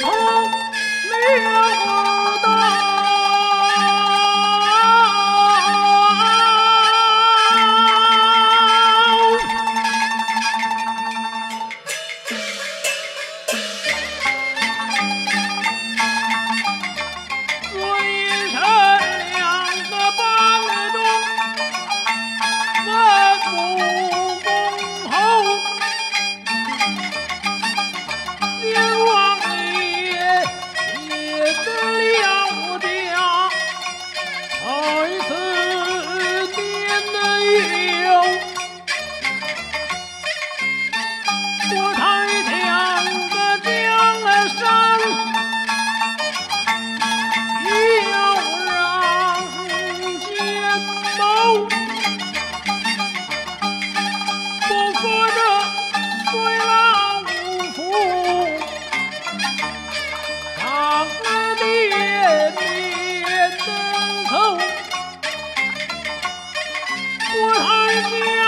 Deus. 走，说这水浪无数，上了天边头，我太是。